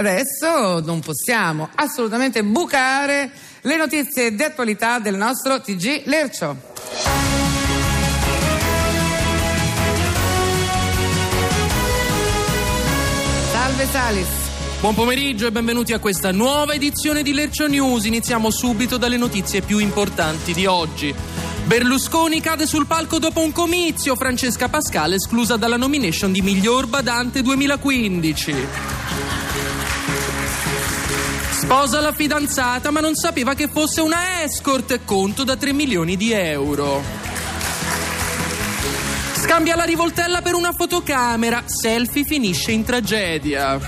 Adesso non possiamo assolutamente bucare le notizie di attualità del nostro TG Lercio. Salve Salis. Buon pomeriggio e benvenuti a questa nuova edizione di Lercio News. Iniziamo subito dalle notizie più importanti di oggi. Berlusconi cade sul palco dopo un comizio, Francesca Pascale esclusa dalla nomination di miglior badante 2015. Sposa la fidanzata ma non sapeva che fosse una escort, conto da 3 milioni di euro. Scambia la rivoltella per una fotocamera, selfie finisce in tragedia.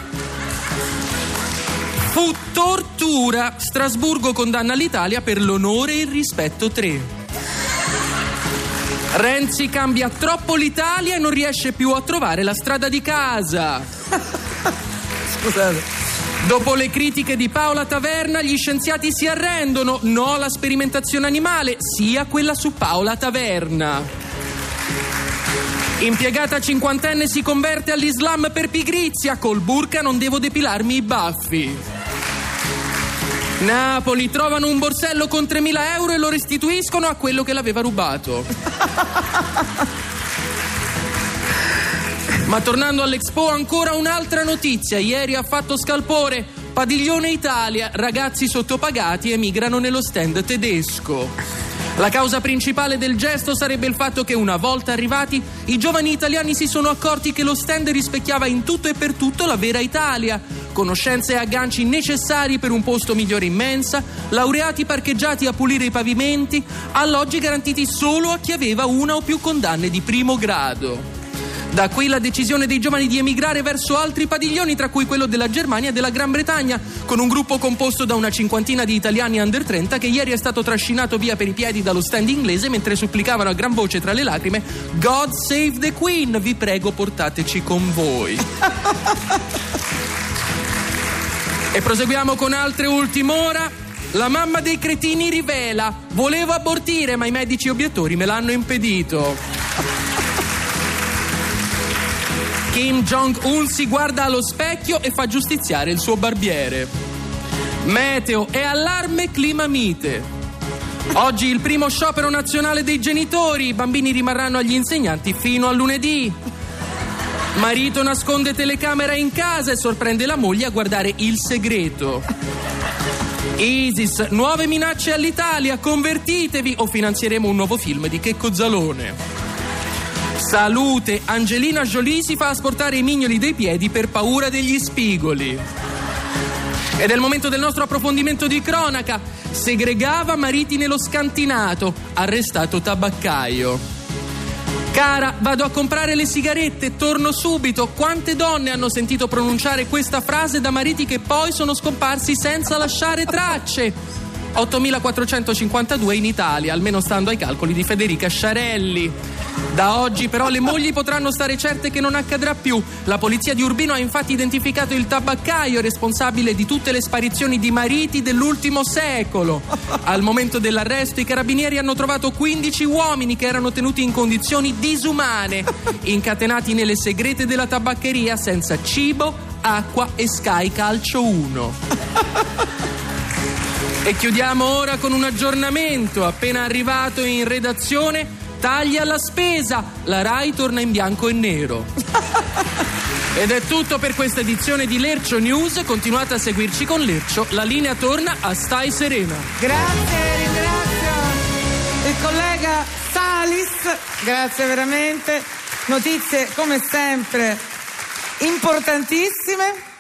Fu tortura. Strasburgo condanna l'Italia per l'onore e il rispetto 3. Renzi cambia troppo l'Italia e non riesce più a trovare la strada di casa. Scusate. Dopo le critiche di Paola Taverna, gli scienziati si arrendono. No alla sperimentazione animale, sia quella su Paola Taverna. Impiegata cinquantenne si converte all'Islam per pigrizia. Col burka non devo depilarmi i baffi. Napoli trovano un borsello con 3.000 euro e lo restituiscono a quello che l'aveva rubato. Ma tornando all'Expo, ancora un'altra notizia. Ieri ha fatto scalpore. Padiglione Italia, ragazzi sottopagati emigrano nello stand tedesco. La causa principale del gesto sarebbe il fatto che una volta arrivati i giovani italiani si sono accorti che lo stand rispecchiava in tutto e per tutto la vera Italia. Conoscenze e agganci necessari per un posto migliore in mensa, laureati parcheggiati a pulire i pavimenti, alloggi garantiti solo a chi aveva una o più condanne di primo grado. Da qui la decisione dei giovani di emigrare verso altri padiglioni, tra cui quello della Germania e della Gran Bretagna, con un gruppo composto da una cinquantina di italiani under 30 che ieri è stato trascinato via per i piedi dallo stand inglese mentre supplicavano a gran voce tra le lacrime God save the Queen, vi prego portateci con voi. e proseguiamo con altre ultim'ora. La mamma dei cretini rivela: Volevo abortire, ma i medici obiettori me l'hanno impedito. Kim Jong-un si guarda allo specchio e fa giustiziare il suo barbiere. Meteo e allarme clima mite. Oggi il primo sciopero nazionale dei genitori. I bambini rimarranno agli insegnanti fino a lunedì. Marito nasconde telecamera in casa e sorprende la moglie a guardare il segreto. ISIS, nuove minacce all'Italia, convertitevi o finanzieremo un nuovo film di Checco Zalone. Salute, Angelina Jolie si fa asportare i mignoli dei piedi per paura degli spigoli. Ed è il momento del nostro approfondimento di cronaca. Segregava mariti nello scantinato, arrestato tabaccaio. Cara, vado a comprare le sigarette, torno subito. Quante donne hanno sentito pronunciare questa frase da mariti che poi sono scomparsi senza lasciare tracce? 8.452 in Italia, almeno stando ai calcoli di Federica Sciarelli. Da oggi però le mogli potranno stare certe che non accadrà più. La polizia di Urbino ha infatti identificato il tabaccaio responsabile di tutte le sparizioni di mariti dell'ultimo secolo. Al momento dell'arresto i carabinieri hanno trovato 15 uomini che erano tenuti in condizioni disumane, incatenati nelle segrete della tabaccheria senza cibo, acqua e Sky Calcio 1. E chiudiamo ora con un aggiornamento appena arrivato in redazione. Taglia la spesa, la RAI torna in bianco e nero. Ed è tutto per questa edizione di Lercio News. Continuate a seguirci con Lercio. La linea torna a Stai Serena. Grazie, ringrazio il collega Salis. Grazie veramente. Notizie come sempre importantissime.